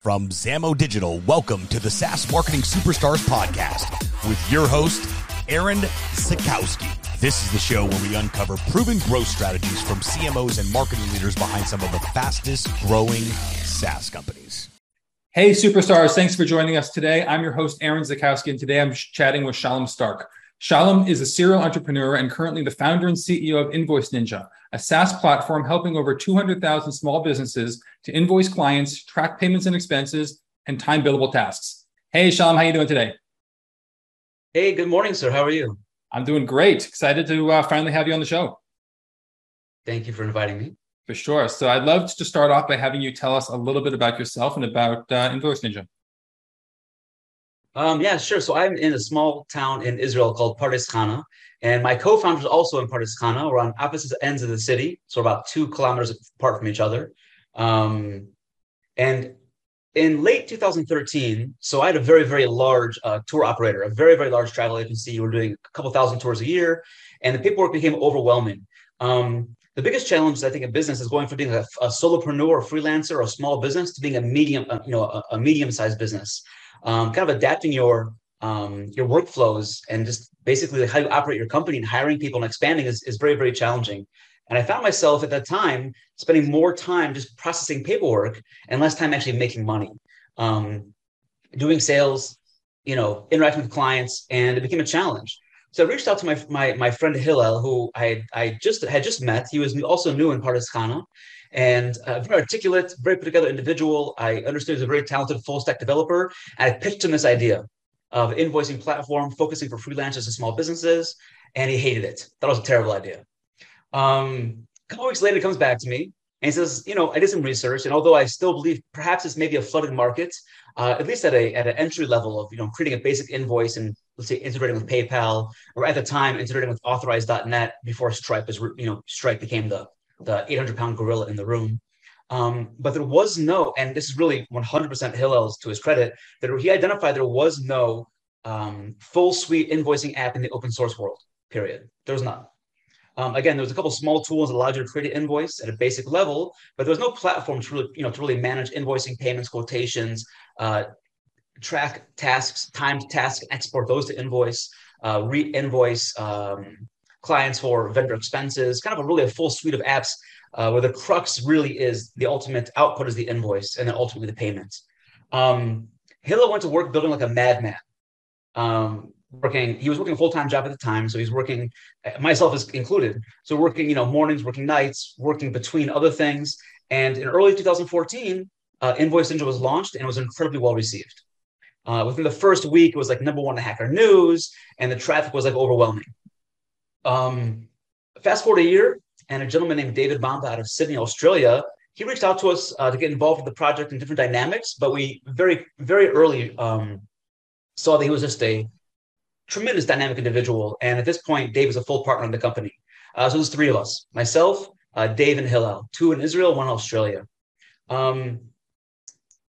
From Zamo Digital, welcome to the SaaS Marketing Superstars podcast with your host, Aaron Zakowski. This is the show where we uncover proven growth strategies from CMOs and marketing leaders behind some of the fastest growing SaaS companies. Hey, superstars, thanks for joining us today. I'm your host, Aaron Zakowski, and today I'm chatting with Shalom Stark. Shalom is a serial entrepreneur and currently the founder and CEO of Invoice Ninja, a SaaS platform helping over 200,000 small businesses to invoice clients, track payments and expenses, and time billable tasks. Hey, Shalom, how are you doing today? Hey, good morning, sir. How are you? I'm doing great. Excited to uh, finally have you on the show. Thank you for inviting me. For sure. So I'd love to start off by having you tell us a little bit about yourself and about uh, Invoice Ninja. Um, yeah, sure. So I'm in a small town in Israel called Pardes Chana, and my co-founder is also in Pardes Chana. We're on opposite ends of the city, so about two kilometers apart from each other. Um, and in late 2013, so I had a very, very large uh, tour operator, a very, very large travel agency. We were doing a couple thousand tours a year, and the paperwork became overwhelming. Um, the biggest challenge I think in business is going from being a, a solopreneur, or freelancer, or a small business to being a medium, uh, you know, a, a medium-sized business um, kind of adapting your um, your workflows and just basically how you operate your company and hiring people and expanding is, is very very challenging. And i found myself at that time spending more time just processing paperwork and less time actually making money. Um, doing sales you know interacting with clients and it became a challenge. So I reached out to my my, my friend Hillel, who I I just had just met. He was also new in Pardes and uh, very articulate, very put together individual. I understood he's a very talented full stack developer. And I pitched him this idea of invoicing platform focusing for freelancers and small businesses, and he hated it. That was a terrible idea. Um, a couple weeks later, he comes back to me and he says, "You know, I did some research, and although I still believe perhaps it's maybe a flooded market, uh, at least at a at an entry level of you know creating a basic invoice and let's say integrating with PayPal, or at the time integrating with Authorize.net before Stripe is you know Stripe became the the 800 pound gorilla in the room. Um, but there was no, and this is really 100% Hillel's to his credit, that he identified there was no um, full suite invoicing app in the open source world, period. There was none. Um, again, there was a couple small tools that allowed you to create an invoice at a basic level, but there was no platform to really, you know, to really manage invoicing, payments, quotations, uh, track tasks, timed tasks, export those to invoice, uh, re-invoice, um, clients for vendor expenses, kind of a really a full suite of apps uh, where the crux really is the ultimate output is the invoice and then ultimately the payment. Um, went to work building like a madman. Um, working, he was working a full time job at the time, so he's working, myself is included. So working, you know, mornings, working nights, working between other things. And in early 2014, uh, Invoice Ninja was launched and was incredibly well received. Uh, within the first week, it was like number one in Hacker News, and the traffic was like overwhelming. Um, fast forward a year, and a gentleman named David Bomba out of Sydney, Australia, he reached out to us uh, to get involved with the project and different dynamics. But we very, very early um, saw that he was just a tremendous dynamic individual. And at this point, Dave is a full partner in the company. Uh, so there's three of us: myself, uh, Dave, and Hillel. Two in Israel, one in Australia. Um,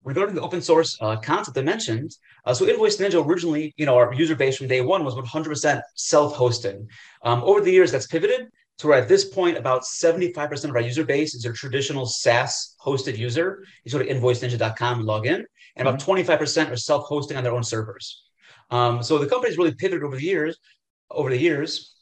regarding the open source uh, concept I mentioned, uh, so Invoice Ninja originally, you know, our user base from day one was 100% self-hosted. Um, over the years, that's pivoted to where at this point, about 75% of our user base is a traditional SaaS hosted user. You go to invoiceninja.com and log in, and about mm-hmm. 25% are self-hosting on their own servers. Um, so the company's really pivoted over the years. Over the years,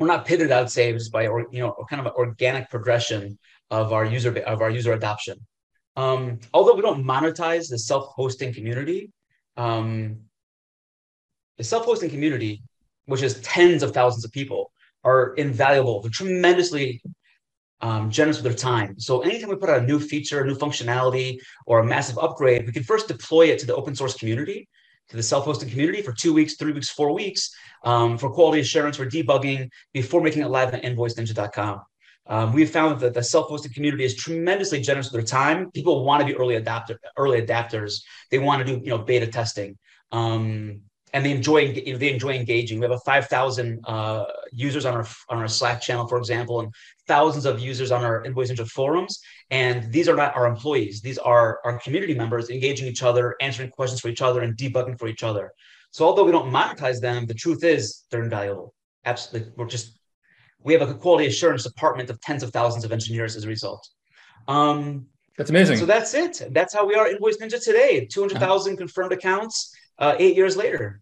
we're not pivoted, I would say, just by or, you know kind of an organic progression of our user of our user adoption. Um, although we don't monetize the self-hosting community, um, the self-hosting community, which is tens of thousands of people, are invaluable. They're tremendously um, generous with their time. So anytime we put out a new feature, a new functionality, or a massive upgrade, we can first deploy it to the open source community, to the self-hosting community for two weeks, three weeks, four weeks, um, for quality assurance, for debugging, before making it live on invoiceninja.com. Um, we've found that the self-hosted community is tremendously generous with their time. People want to be early adapter, early adapters. They want to do, you know, beta testing, um, and they enjoy, you know, they enjoy engaging. We have a 5,000 uh, users on our on our Slack channel, for example, and thousands of users on our Invoice Ninja forums. And these are not our employees; these are our community members engaging each other, answering questions for each other, and debugging for each other. So, although we don't monetize them, the truth is they're invaluable. Absolutely, we're just we have a quality assurance department of tens of thousands of engineers as a result. Um, That's amazing. So that's it. That's how we are Invoice Ninja today. 200,000 confirmed accounts uh, eight years later.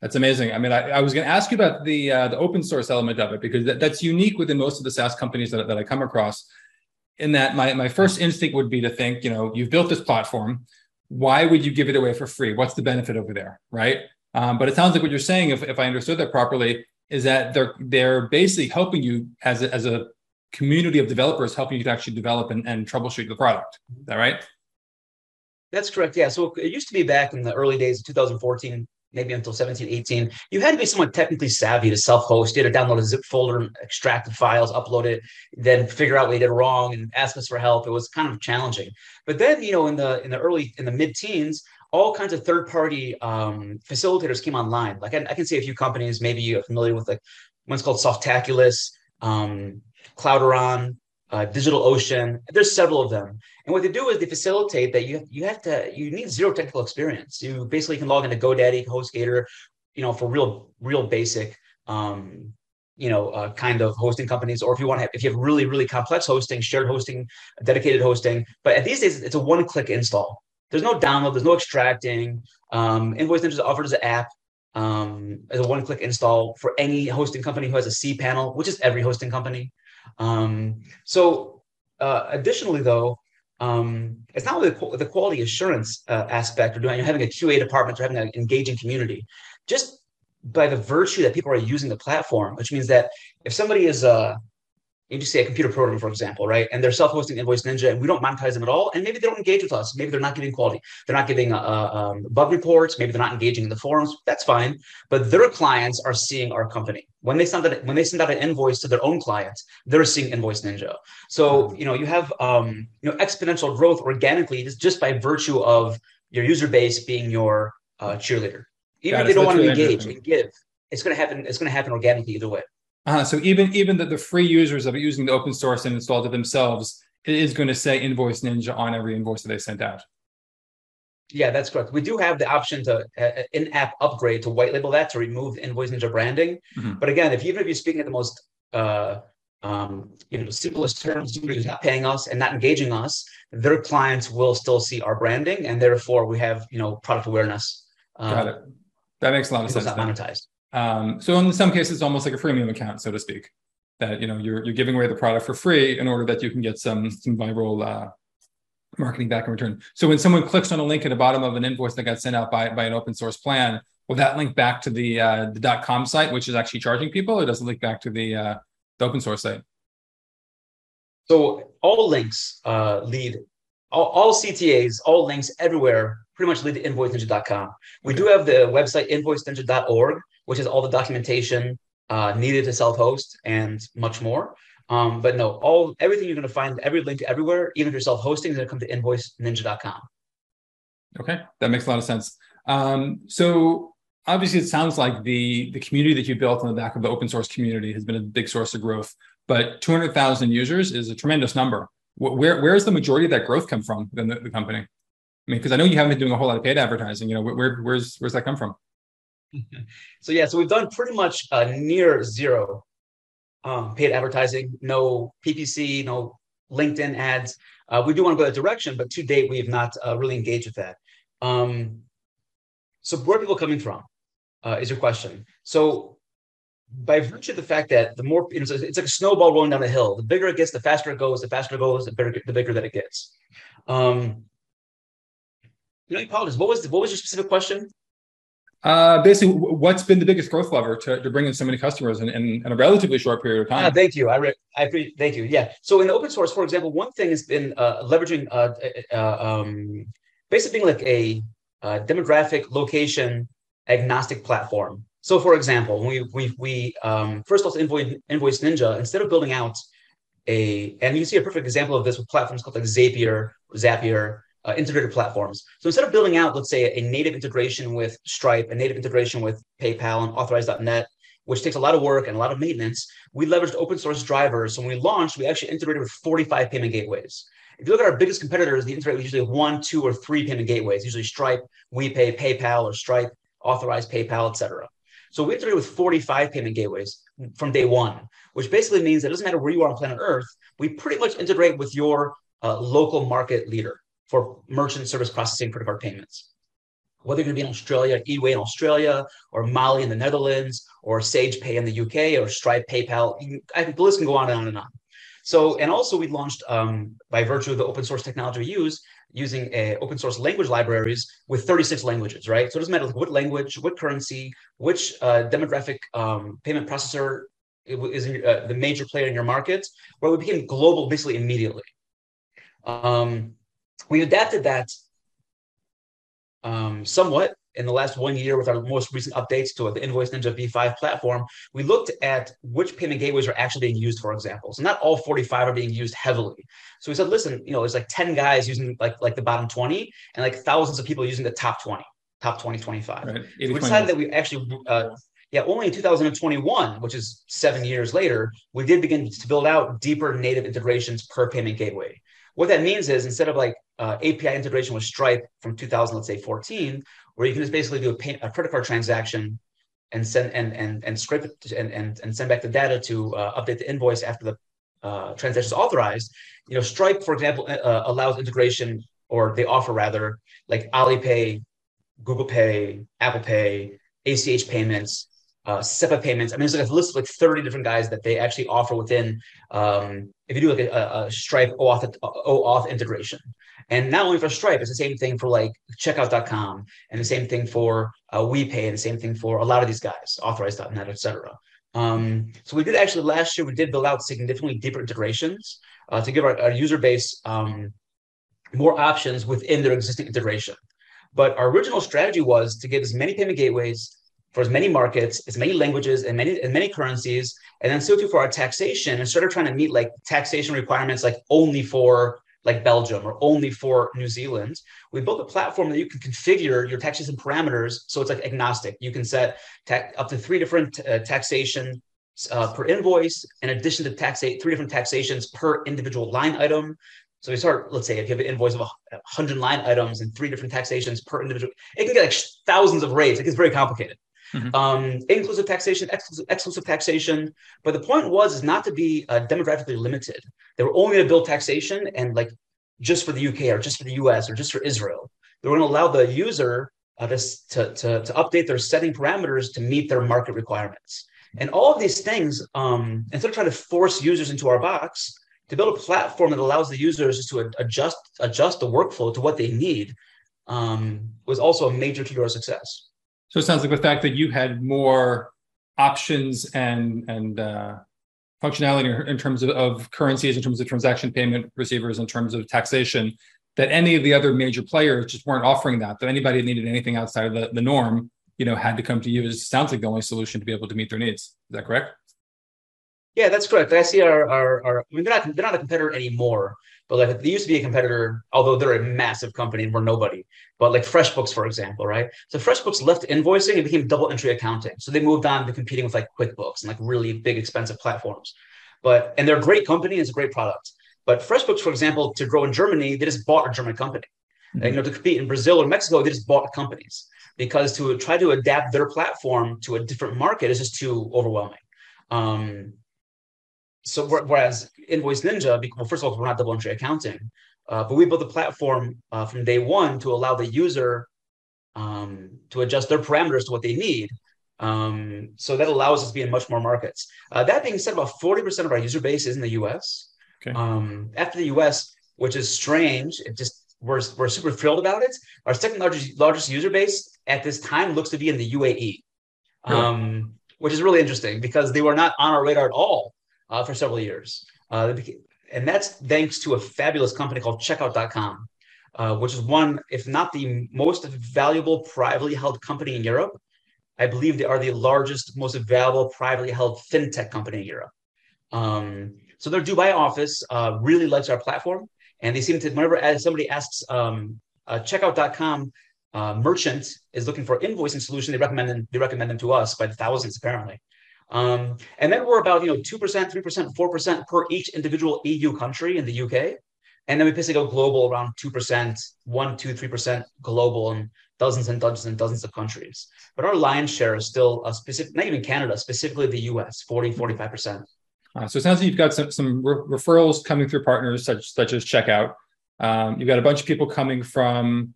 That's amazing. I mean, I, I was going to ask you about the uh, the open source element of it because that, that's unique within most of the SaaS companies that, that I come across. In that, my my first instinct would be to think, you know, you've built this platform. Why would you give it away for free? What's the benefit over there, right? Um, but it sounds like what you're saying, if, if I understood that properly, is that they're they're basically helping you as a, as a community of developers, helping you to actually develop and, and troubleshoot the product. Is that right? That's correct. Yeah. So it used to be back in the early days of 2014, maybe until 17, 18, you had to be somewhat technically savvy to self-host. You had to download a zip folder, extract the files, upload it, then figure out what you did wrong and ask us for help. It was kind of challenging. But then, you know, in the in the early in the mid-teens, all kinds of third-party um, facilitators came online. Like I, I, can say a few companies, maybe you're familiar with like one's called Softaculous, um, Cloudron, uh, DigitalOcean. There's several of them, and what they do is they facilitate that you you have to you need zero technical experience. You basically can log into GoDaddy, HostGator, you know, for real real basic. Um, you know, uh, kind of hosting companies, or if you want to have, if you have really, really complex hosting, shared hosting, dedicated hosting. But at these days, it's a one-click install. There's no download, there's no extracting. Um, Invoice Ninja is offered as an app um, as a one-click install for any hosting company who has a cPanel, which is every hosting company. Um, so, uh, additionally, though, um, it's not only the, the quality assurance uh, aspect or doing you're having a QA department or having an engaging community, just by the virtue that people are using the platform, which means that if somebody is uh, you just say a computer program, for example, right? And they're self-hosting Invoice Ninja, and we don't monetize them at all. And maybe they don't engage with us. Maybe they're not giving quality. They're not giving uh, um, bug reports. Maybe they're not engaging in the forums. That's fine. But their clients are seeing our company when they send out when they send out an invoice to their own clients. They're seeing Invoice Ninja. So you know you have um, you know exponential growth organically just just by virtue of your user base being your uh, cheerleader. Even if they don't want to engage and give, it's going to happen. It's going to happen organically either way. Uh, so even even the, the free users of it using the open source and installed it themselves, it is going to say Invoice Ninja on every invoice that they sent out. Yeah, that's correct. We do have the option to uh, in-app upgrade to white label that to remove Invoice Ninja branding. Mm-hmm. But again, if even if you're speaking at the most uh, um, you know simplest terms, who's not paying us and not engaging us, their clients will still see our branding, and therefore we have you know product awareness. Um, Got it. That makes a lot of sense. Not monetized. Um, so in some cases, it's almost like a freemium account, so to speak, that you know you're you're giving away the product for free in order that you can get some some viral uh, marketing back in return. So when someone clicks on a link at the bottom of an invoice that got sent out by by an open source plan, will that link back to the uh, the .com site, which is actually charging people, or does it link back to the uh, the open source site? So all links uh, lead all, all CTAs, all links everywhere pretty much lead to invoiceninja.com. We okay. do have the website invoiceninja.org, which is all the documentation uh, needed to self-host and much more. Um, but no, all everything you're going to find, every link everywhere, even if you're self-hosting, is going to come to invoiceninja.com. Okay, that makes a lot of sense. Um, so obviously, it sounds like the the community that you built on the back of the open source community has been a big source of growth. But 200,000 users is a tremendous number. Where where is the majority of that growth come from within the, the company? I mean, because I know you haven't been doing a whole lot of paid advertising. You know, where, where's where's that come from? so yeah, so we've done pretty much uh, near zero um, paid advertising, no PPC, no LinkedIn ads. Uh, we do want to go that direction, but to date we have not uh, really engaged with that. Um, so where are people coming from? Uh, is your question. So by virtue of the fact that the more you know, it's like a snowball rolling down a hill. The bigger it gets, the faster it goes. The faster it goes, the bigger the bigger that it gets. Um, you know, apologize. What was the, what was your specific question? Uh, basically, what's been the biggest growth lever to, to bring in so many customers in, in, in a relatively short period of time? Ah, thank you. I, re- I. Thank you. Yeah. So in open source, for example, one thing has been uh, leveraging, uh, uh, um, basically being like a uh, demographic location agnostic platform. So, for example, we we we um, first off invoice, invoice Ninja instead of building out a and you see a perfect example of this with platforms called like Zapier, Zapier, uh, integrated platforms. So instead of building out, let's say, a native integration with Stripe, a native integration with PayPal and Authorize.net, which takes a lot of work and a lot of maintenance, we leveraged open source drivers. So when we launched, we actually integrated with 45 payment gateways. If you look at our biggest competitors, the integrate with usually one, two, or three payment gateways, usually Stripe, WePay, PayPal, or Stripe, Authorize, PayPal, etc. So we integrated with 45 payment gateways from day one, which basically means that it doesn't matter where you are on planet Earth, we pretty much integrate with your uh, local market leader for merchant service processing credit card payments. Whether you're going to be in Australia, eWay in Australia, or Mollie in the Netherlands, or Sage Pay in the UK, or Stripe, PayPal, I think the list can go on and on and on. So, and also we launched um, by virtue of the open source technology we use, using open source language libraries with 36 languages, right? So it doesn't matter what language, what currency, which uh, demographic um, payment processor is uh, the major player in your market, where we became global basically immediately. Um, we adapted that um, somewhat in the last one year with our most recent updates to the Invoice Ninja V5 platform. We looked at which payment gateways are actually being used, for example. So not all 45 are being used heavily. So we said, listen, you know, there's like 10 guys using like like the bottom 20 and like thousands of people using the top 20, top 20, 25. Right. So we decided that we actually uh, yeah, only in 2021, which is seven years later, we did begin to build out deeper native integrations per payment gateway. What that means is instead of like uh, API integration with Stripe from 2000, let's say 14, where you can just basically do a, pay, a credit card transaction and send and and and scrape it and and, and send back the data to uh, update the invoice after the uh, transaction is authorized. You know, Stripe, for example, uh, allows integration, or they offer rather, like Alipay, Google Pay, Apple Pay, ACH payments, uh, SEPA payments. I mean, there's like a list of like 30 different guys that they actually offer within. Um, if you do like a, a Stripe OAuth, OAuth integration, and not only for Stripe, it's the same thing for like Checkout.com, and the same thing for uh, WePay, and the same thing for a lot of these guys, Authorize.net, etc. Um, so we did actually last year we did build out significantly deeper integrations uh, to give our, our user base um, more options within their existing integration. But our original strategy was to give as many payment gateways for as many markets, as many languages, and many and many currencies, and then so too for our taxation. Instead of trying to meet like taxation requirements like only for like Belgium or only for New Zealand, we built a platform that you can configure your taxation parameters so it's like agnostic. You can set ta- up to three different uh, taxation uh, per invoice, in addition to tax three different taxations per individual line item. So we start, let's say, if you have an invoice of 100 line items and three different taxations per individual, it can get like thousands of rates. It gets very complicated mm-hmm. um, inclusive taxation, exclusive, exclusive, taxation. But the point was is not to be uh, demographically limited. They were only going to build taxation and like just for the UK or just for the US or just for Israel. They were going to allow the user uh, to, to, to, to, update their setting parameters to meet their market requirements. And all of these things, um, instead of trying to force users into our box, to build a platform that allows the users to adjust adjust the workflow to what they need um, was also a major key to our success. So it sounds like the fact that you had more options and and uh, functionality in terms of, of currencies, in terms of transaction payment receivers, in terms of taxation, that any of the other major players just weren't offering that. That anybody needed anything outside of the, the norm, you know, had to come to you. It sounds like the only solution to be able to meet their needs. Is that correct? Yeah, that's correct. I see our, our, our I mean, they're not, they're not a competitor anymore, but like they used to be a competitor, although they're a massive company and we're nobody. But like FreshBooks, for example, right? So FreshBooks left invoicing and became double entry accounting. So they moved on to competing with like QuickBooks and like really big, expensive platforms. But and they're a great company, and it's a great product. But FreshBooks, for example, to grow in Germany, they just bought a German company. Mm-hmm. And, you know, to compete in Brazil or Mexico, they just bought companies because to try to adapt their platform to a different market is just too overwhelming. Um, so whereas Invoice Ninja, well, first of all, we're not double entry accounting, uh, but we built a platform uh, from day one to allow the user um, to adjust their parameters to what they need. Um, so that allows us to be in much more markets. Uh, that being said, about 40% of our user base is in the US. Okay. Um, after the US, which is strange, it just we're, we're super thrilled about it. Our second largest largest user base at this time looks to be in the UAE, really? um, which is really interesting because they were not on our radar at all uh, for several years. Uh, and that's thanks to a fabulous company called Checkout.com, uh, which is one, if not the most valuable privately held company in Europe. I believe they are the largest, most valuable privately held fintech company in Europe. Um, so their Dubai office uh, really likes our platform, and they seem to whenever somebody asks um, Checkout.com uh, merchant is looking for invoicing solution, they recommend them, they recommend them to us by the thousands apparently. Um, and then we're about you know two percent, three percent, four percent per each individual EU country in the UK, and then we basically go global around two percent, one, two, three percent global in dozens and dozens and dozens of countries. But our lion's share is still a specific, not even Canada, specifically the US, 40, 45 percent. Uh, so it sounds like you've got some some re- referrals coming through partners such such as Checkout. Um, you've got a bunch of people coming from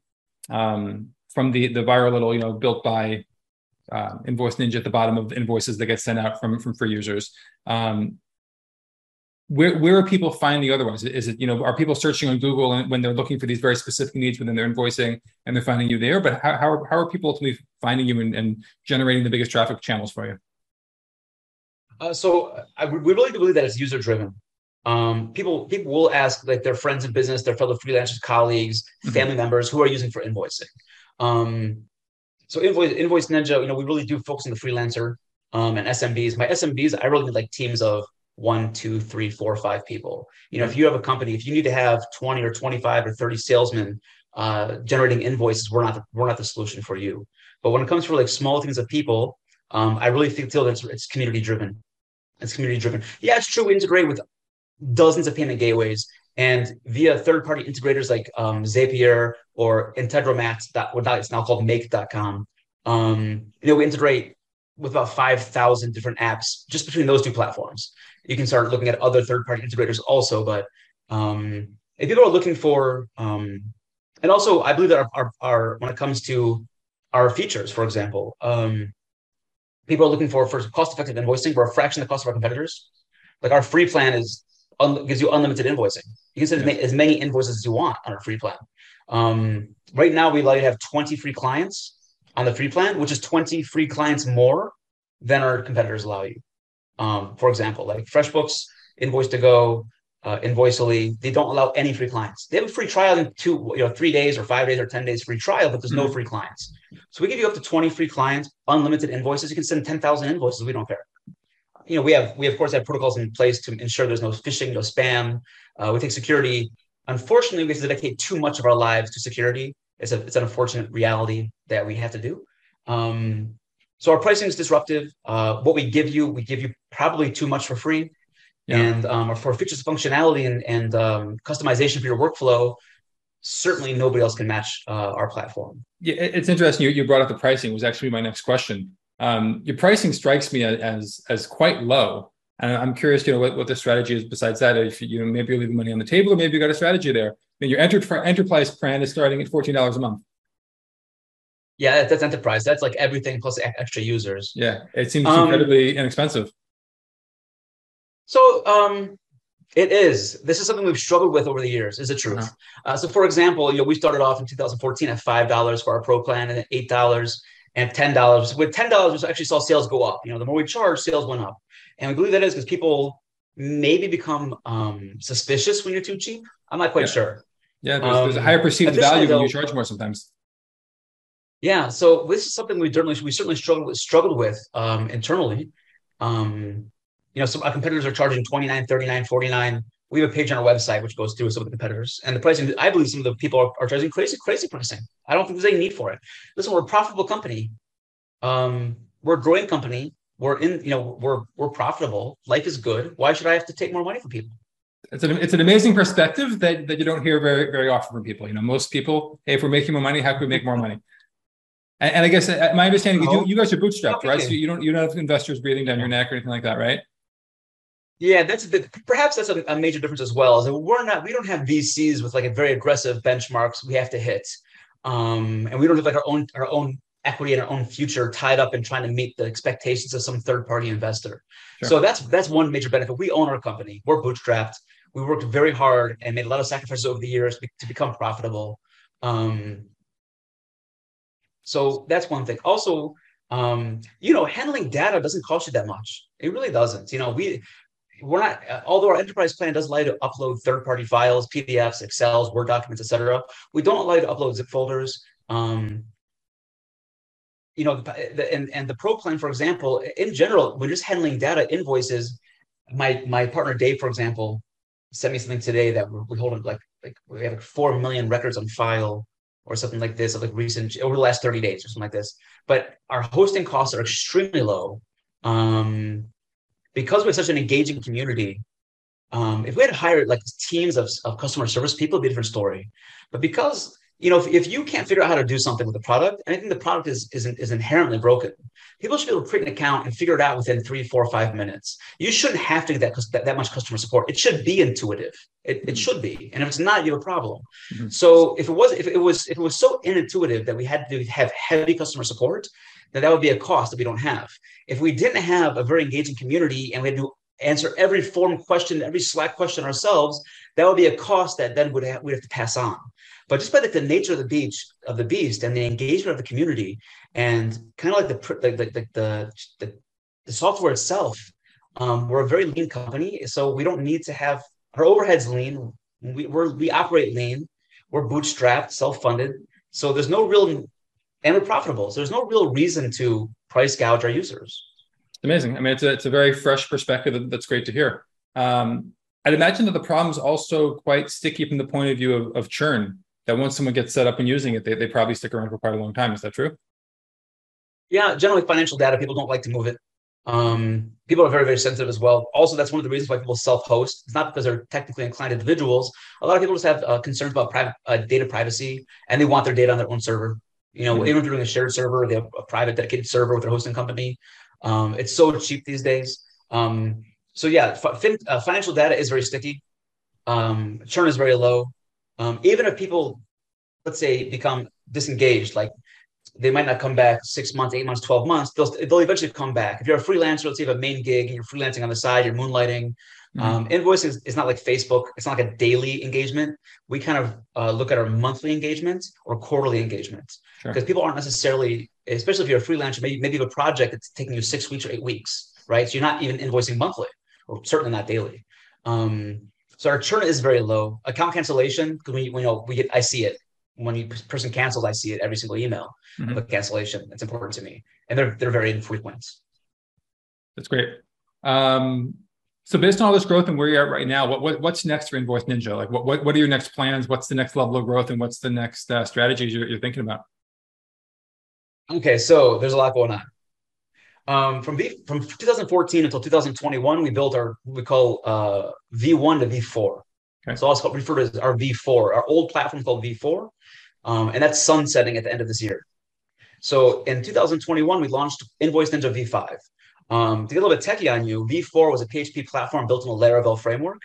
um, from the the viral little you know built by uh, Invoice Ninja at the bottom of invoices that get sent out from from free users. Um, where where are people finding the other ones? Is it you know are people searching on Google and when they're looking for these very specific needs within their invoicing and they're finding you there? But how how are, how are people ultimately finding you and, and generating the biggest traffic channels for you? Uh, so I, we really do believe that it's user driven. Um, people people will ask like their friends in business, their fellow freelancers, colleagues, mm-hmm. family members who are using for invoicing. Um, so invoice invoice ninja, you know, we really do focus on the freelancer um, and SMBs. My SMBs, I really need like teams of one, two, three, four, five people. You know, if you have a company, if you need to have 20 or 25 or 30 salesmen uh, generating invoices, we're not the, we're not the solution for you. But when it comes to like small things of people, um, I really feel that it's, it's community driven. It's community driven. Yeah, it's true. We integrate with dozens of payment gateways and via third party integrators like um, Zapier or Integromat, that it's now called Make.com. Um, you know, we integrate with about 5,000 different apps just between those two platforms. You can start looking at other third party integrators also, but um, if people are looking for, um, and also I believe that our, our, our, when it comes to our features, for example, um, people are looking for for cost effective invoicing. We're a fraction of the cost of our competitors. Like our free plan is un, gives you unlimited invoicing. You can send yeah. as many invoices as you want on our free plan. Um, right now, we allow you to have 20 free clients on the free plan, which is 20 free clients more than our competitors allow you. Um, for example, like FreshBooks, Invoice to Go, uh, Invoicely, they don't allow any free clients. They have a free trial in two, you know, three days or five days or 10 days free trial, but there's mm-hmm. no free clients. So we give you up to 20 free clients, unlimited invoices. You can send 10,000 invoices. We don't care. You know, we have, we of course have protocols in place to ensure there's no phishing, no spam. Uh, we take security. Unfortunately, we have to dedicate too much of our lives to security. It's, a, it's an unfortunate reality that we have to do. Um, so our pricing is disruptive. Uh, what we give you, we give you probably too much for free. Yeah. And um, for features functionality and, and um, customization for your workflow, certainly nobody else can match uh, our platform. Yeah, it's interesting. You, you brought up the pricing. Was actually my next question. Um, your pricing strikes me as as quite low, and I'm curious, you know, what, what the strategy is besides that. If you know, maybe you're leaving money on the table, or maybe you got a strategy there. I mean, your enter- enterprise plan is starting at fourteen dollars a month. Yeah, that's enterprise. That's like everything plus extra users. Yeah, it seems um, incredibly inexpensive. So um, it is. This is something we've struggled with over the years. Is the truth. Uh-huh. Uh, so, for example, you know, we started off in 2014 at five dollars for our pro plan, and then eight dollars and ten dollars. With ten dollars, we actually saw sales go up. You know, the more we charge, sales went up, and we believe that is because people maybe become um, suspicious when you're too cheap. I'm not quite yeah. sure. Yeah, there's, um, there's, a higher perceived value though, when you charge more sometimes. Yeah, so this is something we certainly we certainly struggled with, struggled with um, internally. Um, you know, some our competitors are charging 29, 39, 49. We have a page on our website which goes through some of the competitors and the pricing. I believe some of the people are, are charging crazy, crazy pricing. I don't think there's any need for it. Listen, we're a profitable company. Um, we're a growing company. We're in, you know, we're we're profitable. Life is good. Why should I have to take more money from people? It's an, it's an amazing perspective that, that you don't hear very very often from people. You know, most people, hey, if we're making more money, how can we make more money? And, and I guess uh, my understanding, you, you guys are bootstrapped, right? So you don't you don't have investors breathing down your neck or anything like that, right? Yeah, that's the, perhaps that's a, a, major difference as well. Is that we're not we don't have VCs with like a very aggressive benchmarks we have to hit, um, and we don't have like our own our own equity and our own future tied up in trying to meet the expectations of some third party investor. Sure. So that's that's one major benefit. We own our company. We're bootstrapped. We worked very hard and made a lot of sacrifices over the years to become profitable. Um, so that's one thing. Also, um, you know, handling data doesn't cost you that much. It really doesn't. You know, we we're not uh, although our enterprise plan does allow you to upload third-party files pdfs excels word documents etc we don't allow you to upload zip folders. Um, you know the, and, and the pro plan for example in general we're just handling data invoices my my partner dave for example sent me something today that we hold like like we have like 4 million records on file or something like this of like recent over the last 30 days or something like this. But our hosting costs are extremely low. Um, because we're such an engaging community, um, if we had hired like teams of, of customer service people, it'd be a different story. But because you know, if, if you can't figure out how to do something with the product, and I think the product is, is, is inherently broken, people should be able to create an account and figure it out within three, four, five minutes. You shouldn't have to get that, that, that much customer support. It should be intuitive. It, it mm-hmm. should be. And if it's not, you have a problem. Mm-hmm. So if it was, if it was, if it was so inintuitive that we had to have heavy customer support, then that would be a cost that we don't have. If we didn't have a very engaging community and we had to answer every form question, every Slack question ourselves, that would be a cost that then would we'd have to pass on. But just by the nature of the beach of the beast and the engagement of the community, and kind of like the the the the, the, the software itself, um, we're a very lean company, so we don't need to have our overheads lean. We we're, we operate lean. We're bootstrapped, self funded. So there's no real, and we're profitable. So there's no real reason to price gouge our users. It's Amazing. I mean, it's a, it's a very fresh perspective. That's great to hear. Um, I'd imagine that the problem is also quite sticky from the point of view of, of churn that once someone gets set up and using it, they, they probably stick around for quite a long time. Is that true? Yeah, generally financial data, people don't like to move it. Um, people are very, very sensitive as well. Also, that's one of the reasons why people self-host. It's not because they're technically inclined individuals. A lot of people just have uh, concerns about private uh, data privacy, and they want their data on their own server. You know, even if you're doing a shared server, they have a private dedicated server with their hosting company. Um, it's so cheap these days. Um, so yeah, fin- uh, financial data is very sticky. Um, churn is very low. Um, even if people, let's say, become disengaged, like they might not come back six months, eight months, 12 months, they'll, they'll eventually come back. If you're a freelancer, let's say you have a main gig and you're freelancing on the side, you're moonlighting. Mm-hmm. Um, invoicing is, is, not like Facebook. It's not like a daily engagement. We kind of uh, look at our monthly engagement or quarterly engagement because sure. people aren't necessarily, especially if you're a freelancer, maybe, maybe you have a project that's taking you six weeks or eight weeks, right? So you're not even invoicing monthly or certainly not daily. Um, so our churn is very low. Account cancellation, because we, we know we get, I see it when a person cancels, I see it every single email mm-hmm. of a cancellation. It's important to me, and they're they're very infrequent. That's great. Um, so based on all this growth and where you're at right now, what, what what's next for Invoice Ninja? Like what, what what are your next plans? What's the next level of growth, and what's the next uh, strategies you're, you're thinking about? Okay, so there's a lot going on. Um, from v, from 2014 until 2021, we built our we call uh, V1 to V4. Okay. So I'll refer to as our V4. Our old platform called V4, um, and that's sunsetting at the end of this year. So in 2021, we launched Invoice Ninja V5. Um, to get a little bit techie on you, V4 was a PHP platform built on a Laravel framework,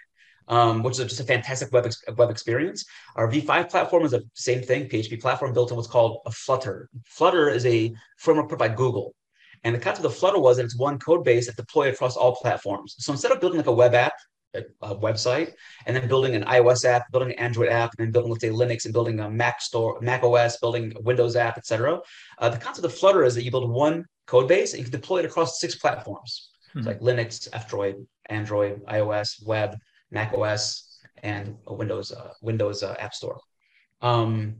um, which is just a fantastic web, ex- web experience. Our V5 platform is the same thing, PHP platform built on what's called a Flutter. Flutter is a framework put by Google. And the concept of Flutter was that it's one code base that deployed across all platforms. So instead of building like a web app, a, a, website, and then building an iOS app, building an Android app, and then building, let's say, Linux and building a Mac store, Mac OS, building a Windows app, etc. Uh, the concept of Flutter is that you build one code base and you can deploy it across six platforms. Mm-hmm. like Linux, F-Droid, Android, iOS, web, Mac OS, and a Windows uh, Windows uh, App Store. Um,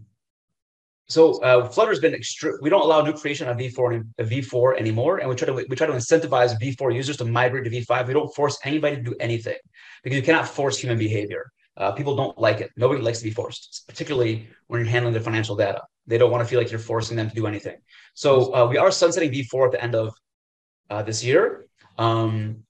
so uh, Flutter's been extreme. We don't allow new creation on V4 V4 anymore, and we try to we try to incentivize V4 users to migrate to V5. We don't force anybody to do anything because you cannot force human behavior. Uh, people don't like it. Nobody likes to be forced, particularly when you're handling their financial data. They don't want to feel like you're forcing them to do anything. So uh, we are sunsetting V4 at the end of uh, this year. Um,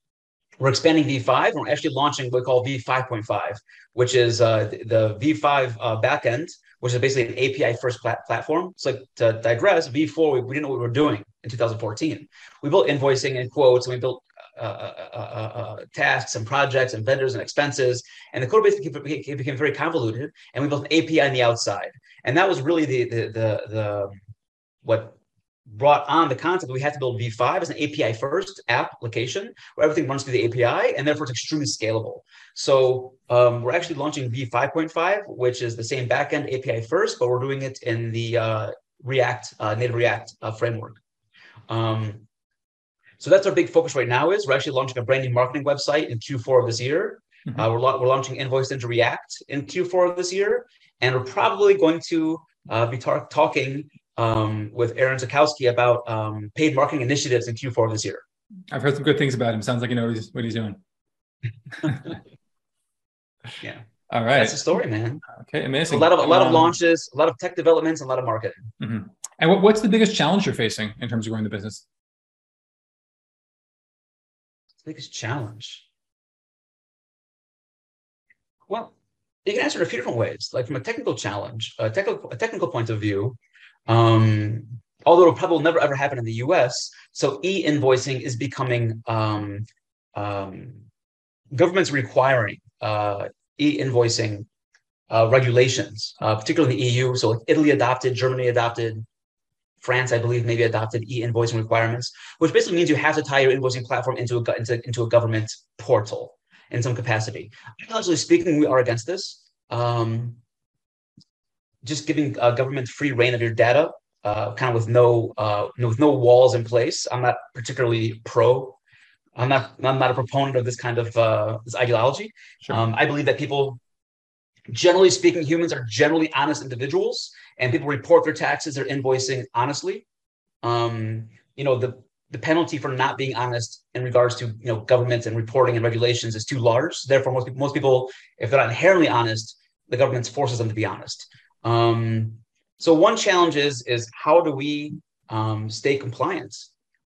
we're expanding V5. We're actually launching what we call V5.5, which is uh, the V5 uh, backend which is basically an API first plat- platform. So like to digress, V4, we, we, didn't know what we were doing in 2014. We built invoicing and quotes, and we built uh, uh, uh, uh tasks and projects and vendors and expenses. And the code base became, became, very convoluted, and we built an API on the outside. And that was really the the the, the what brought on the concept that we had to build V5 as an API first application where everything runs through the API and therefore it's extremely scalable. So um, we're actually launching V5.5, which is the same backend API first, but we're doing it in the uh, React, uh, native React uh, framework. Um, so that's our big focus right now is we're actually launching a brand new marketing website in Q4 of this year. Mm-hmm. Uh, we're, we're launching Invoice Ninja React in Q4 of this year. And we're probably going to uh, be tar- talking um, with Aaron Zakowski about um, paid marketing initiatives in Q4 of this year. I've heard some good things about him. Sounds like you know what he's, what he's doing. yeah. All right. That's the story, man. Okay, amazing. A lot of a lot of um, launches, a lot of tech developments, a lot of marketing. Mm-hmm. And what, what's the biggest challenge you're facing in terms of growing the business? Biggest challenge. Well, you can answer it a few different ways. Like from a technical challenge, a technical, a technical point of view, um, although it probably will never ever happen in the US. So e-invoicing is becoming um, um, governments requiring uh, e-invoicing uh, regulations, uh, particularly in the EU. So like Italy adopted, Germany adopted, France, I believe, maybe adopted e-invoicing requirements, which basically means you have to tie your invoicing platform into a into, into a government portal in some capacity. Honestly speaking, we are against this. Um, just giving uh, government free reign of your data, uh, kind of with no uh, with no walls in place. I'm not particularly pro. I'm not I'm not a proponent of this kind of uh, this ideology. Sure. Um, I believe that people, generally speaking, humans are generally honest individuals, and people report their taxes, their invoicing honestly. Um, you know the the penalty for not being honest in regards to you know governments and reporting and regulations is too large. Therefore, most people, most people, if they're not inherently honest, the government forces them to be honest. Um, so one challenge is is how do we um, stay compliant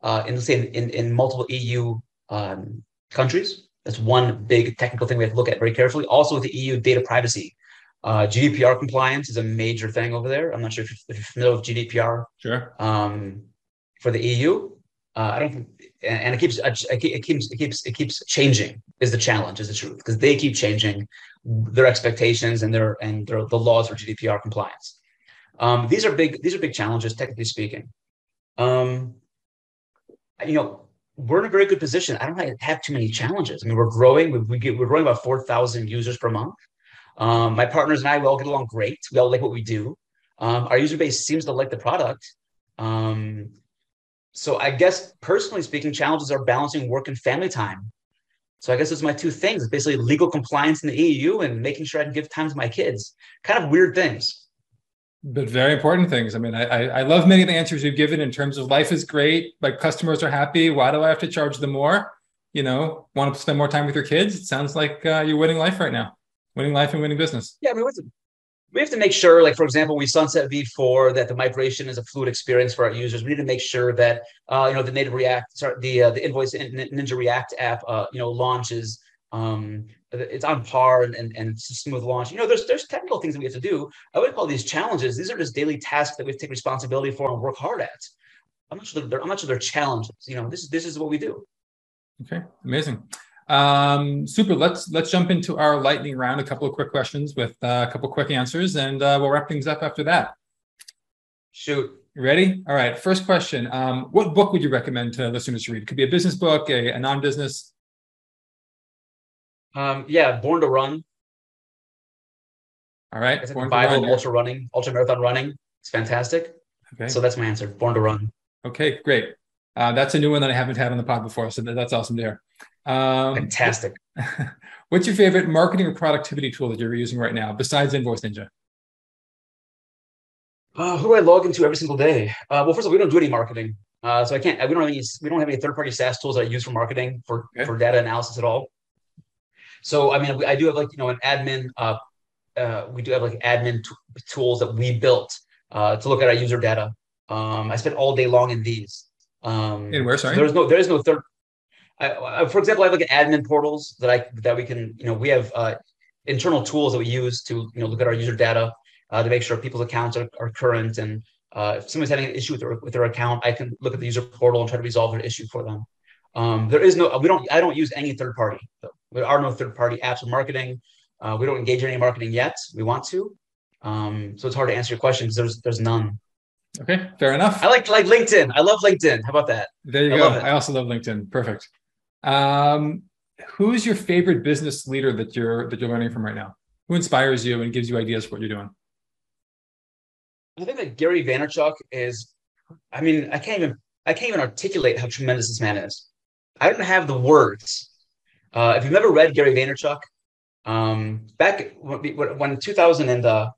uh, in say in, in multiple EU um, countries? That's one big technical thing we have to look at very carefully. Also, with the EU data privacy, uh, GDPR compliance is a major thing over there. I'm not sure if you're, if you're familiar with GDPR. Sure. Um, for the EU, uh, I don't, and it keeps, it keeps, it keeps, it keeps changing. Is the challenge? Is the truth? Because they keep changing their expectations and their and their, the laws for GDPR compliance. Um, these are big. These are big challenges, technically speaking. Um, you know, we're in a very good position. I don't have too many challenges. I mean, we're growing. We, we get, we're growing about four thousand users per month. Um, my partners and I, we all get along great. We all like what we do. Um, our user base seems to like the product. Um, so I guess personally speaking, challenges are balancing work and family time. So I guess those are my two things. Basically legal compliance in the EU and making sure I can give time to my kids. Kind of weird things. But very important things. I mean, I, I love many of the answers you've given in terms of life is great, like customers are happy. Why do I have to charge them more? You know, want to spend more time with your kids? It sounds like uh, you're winning life right now, winning life and winning business. Yeah, I mean, what's we have to make sure, like for example, we sunset V4 that the migration is a fluid experience for our users. We need to make sure that uh, you know the native React, sorry, the uh, the Invoice Ninja React app, uh, you know, launches. Um, it's on par and, and, and smooth launch. You know, there's there's technical things that we have to do. I would call these challenges. These are just daily tasks that we have to take responsibility for and work hard at. I'm not sure they're, I'm not sure they're challenges. You know, this is this is what we do. Okay, amazing. Um, super. Let's let's jump into our lightning round. A couple of quick questions with uh, a couple quick answers, and uh, we'll wrap things up after that. Shoot. Ready? All right. First question. Um, what book would you recommend to listeners to read? It could be a business book, a, a non-business. Um, yeah, Born to Run. All right. It's like Bible run, ultra running, ultra marathon running. It's fantastic. Okay. So that's my answer. Born to Run. Okay, great. Uh, that's a new one that I haven't had on the pod before, so that's awesome there. Um, Fantastic. What's your favorite marketing or productivity tool that you're using right now besides Invoice Ninja? Uh, who do I log into every single day? Uh, well, first of all, we don't do any marketing, uh, so I can't. We don't have any. We don't have any third-party SaaS tools that I use for marketing for okay. for data analysis at all. So, I mean, I do have like you know an admin. Uh, uh, we do have like admin t- tools that we built uh, to look at our user data. Um, I spent all day long in these. Um, in where? Sorry, so there's no there is no third I, for example, I have like admin portals that I that we can, you know, we have uh, internal tools that we use to, you know, look at our user data uh, to make sure people's accounts are, are current. And uh, if somebody's having an issue with their, with their account, I can look at the user portal and try to resolve their issue for them. Um, there is no, we don't, I don't use any third party. There are no third party apps or marketing. Uh, we don't engage in any marketing yet. We want to. Um, so it's hard to answer your question because there's there's none. Okay, fair enough. I like like LinkedIn. I love LinkedIn. How about that? There you I go. I also love LinkedIn. Perfect. Um, who's your favorite business leader that you're that you're learning from right now? Who inspires you and gives you ideas for what you're doing? I think that Gary Vaynerchuk is. I mean, I can't even I can't even articulate how tremendous this man is. I don't have the words. Uh, if you've never read Gary Vaynerchuk, um, back when, when 2000 and uh,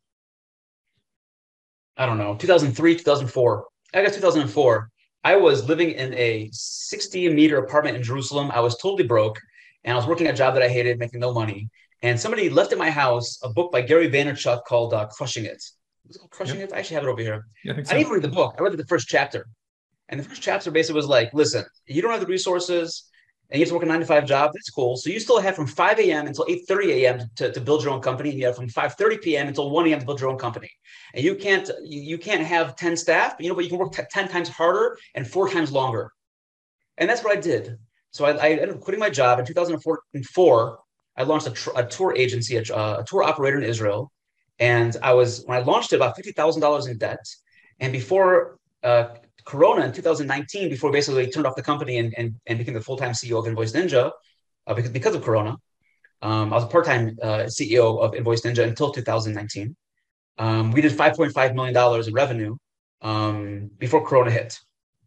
I don't know 2003 2004 I guess 2004 I was living in a 60 meter apartment in Jerusalem. I was totally broke and I was working a job that I hated, making no money. And somebody left at my house a book by Gary Vaynerchuk called uh, Crushing It. Was it called Crushing yep. It? I actually have it over here. Yeah, I, so. I to read the book. I read the first chapter. And the first chapter basically was like, listen, you don't have the resources and you have to work a nine to five job. That's cool. So you still have from 5 a.m. until 8:30 a.m. To, to build your own company, and you have from 5:30 p.m. until 1 a.m. to build your own company. And you can't you, you can't have 10 staff, you know, but you can work t- 10 times harder and four times longer. And that's what I did. So I, I ended up quitting my job in 2004. I launched a, tr- a tour agency, a, a, tour operator in Israel, and I was when I launched it about fifty thousand dollars in debt. And before uh, Corona in 2019, before basically turned off the company and, and, and became the full time CEO of Invoice Ninja, uh, because, because of Corona. Um, I was a part time uh, CEO of Invoice Ninja until 2019. Um, we did $5.5 million in revenue um, before Corona hit.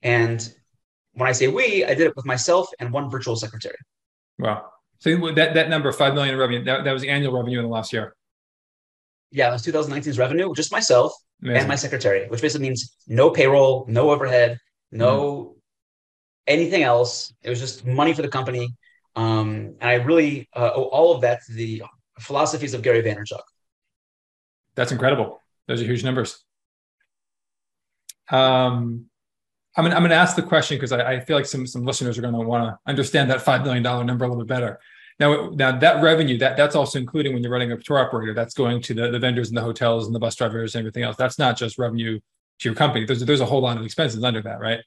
And when I say we, I did it with myself and one virtual secretary. Wow. So that, that number, 5 million revenue, that, that was the annual revenue in the last year. Yeah, it was 2019's revenue, just myself Amazing. and my secretary, which basically means no payroll, no overhead, no mm. anything else. It was just money for the company. Um, and I really uh, owe all of that to the philosophies of Gary Vaynerchuk. That's incredible. Those are huge numbers. Um, I'm gonna, I'm gonna ask the question because I, I, feel like some some listeners are going to want to understand that five million dollar number a little bit better. Now, now that revenue that that's also including when you're running a tour operator. That's going to the, the vendors and the hotels and the bus drivers and everything else. That's not just revenue to your company. There's there's a whole lot of expenses under that, right?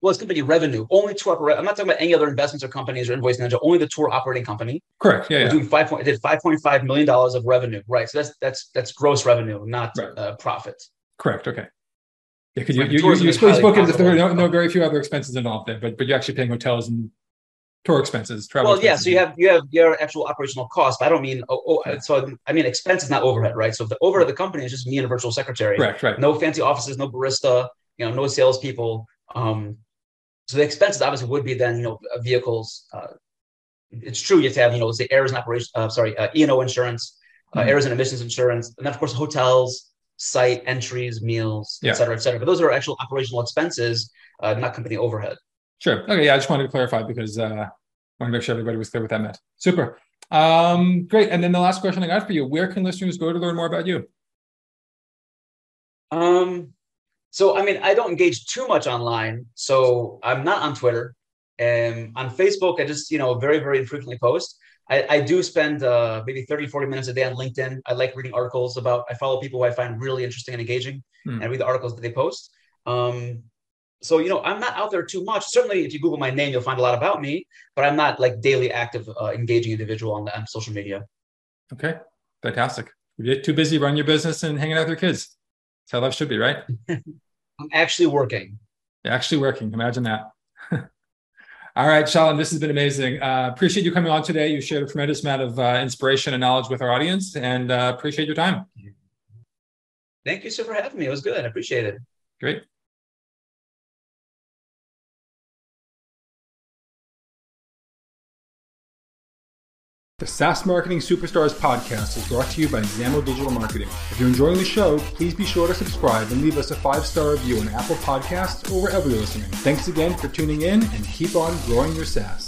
Well, it's company revenue. Only tour operator. I'm not talking about any other investments or companies or invoice manager. Only the tour operating company. Correct. Yeah. We're yeah. doing five point. Did five point five million dollars of revenue. Right. So that's that's that's gross revenue, not right. uh, profit. Correct. Okay. Yeah, because you, you, you, you spoke as if there are no, no very few other expenses involved there, but but you're actually paying hotels and tour expenses, travel. Well, expenses. yeah. So you have you have your actual operational costs. But I don't mean oh, oh so I mean expense is not overhead, right? So the overhead of the company is just me and a virtual secretary. Right. Right. No fancy offices, no barista, you know, no salespeople. Um, so the expenses obviously would be then you know vehicles. Uh, it's true you have to have you know say errors and operation. Uh, sorry, uh, E and O insurance, uh, mm-hmm. errors and emissions insurance, and then of course hotels, site entries, meals, yeah. et cetera, et cetera. But those are actual operational expenses, uh, not company overhead. Sure. Okay. Yeah, I just wanted to clarify because uh, want to make sure everybody was clear what that meant. Super. Um, great. And then the last question I got for you: Where can listeners go to learn more about you? Um. So, I mean, I don't engage too much online. So, I'm not on Twitter. And on Facebook, I just, you know, very, very infrequently post. I, I do spend uh, maybe 30, 40 minutes a day on LinkedIn. I like reading articles about, I follow people who I find really interesting and engaging mm. and read the articles that they post. Um, so, you know, I'm not out there too much. Certainly, if you Google my name, you'll find a lot about me, but I'm not like daily active, uh, engaging individual on, on social media. Okay, fantastic. You get too busy running your business and hanging out with your kids. That's how life should be, right? I'm actually working. You're actually working. Imagine that. All right, Shalom, this has been amazing. Uh, appreciate you coming on today. You shared a tremendous amount of uh, inspiration and knowledge with our audience, and uh, appreciate your time. Thank you, sir, for having me. It was good. I appreciate it. Great. The SaaS Marketing Superstars podcast is brought to you by Zamo Digital Marketing. If you're enjoying the show, please be sure to subscribe and leave us a five star review on Apple Podcasts or wherever you're listening. Thanks again for tuning in and keep on growing your SaaS.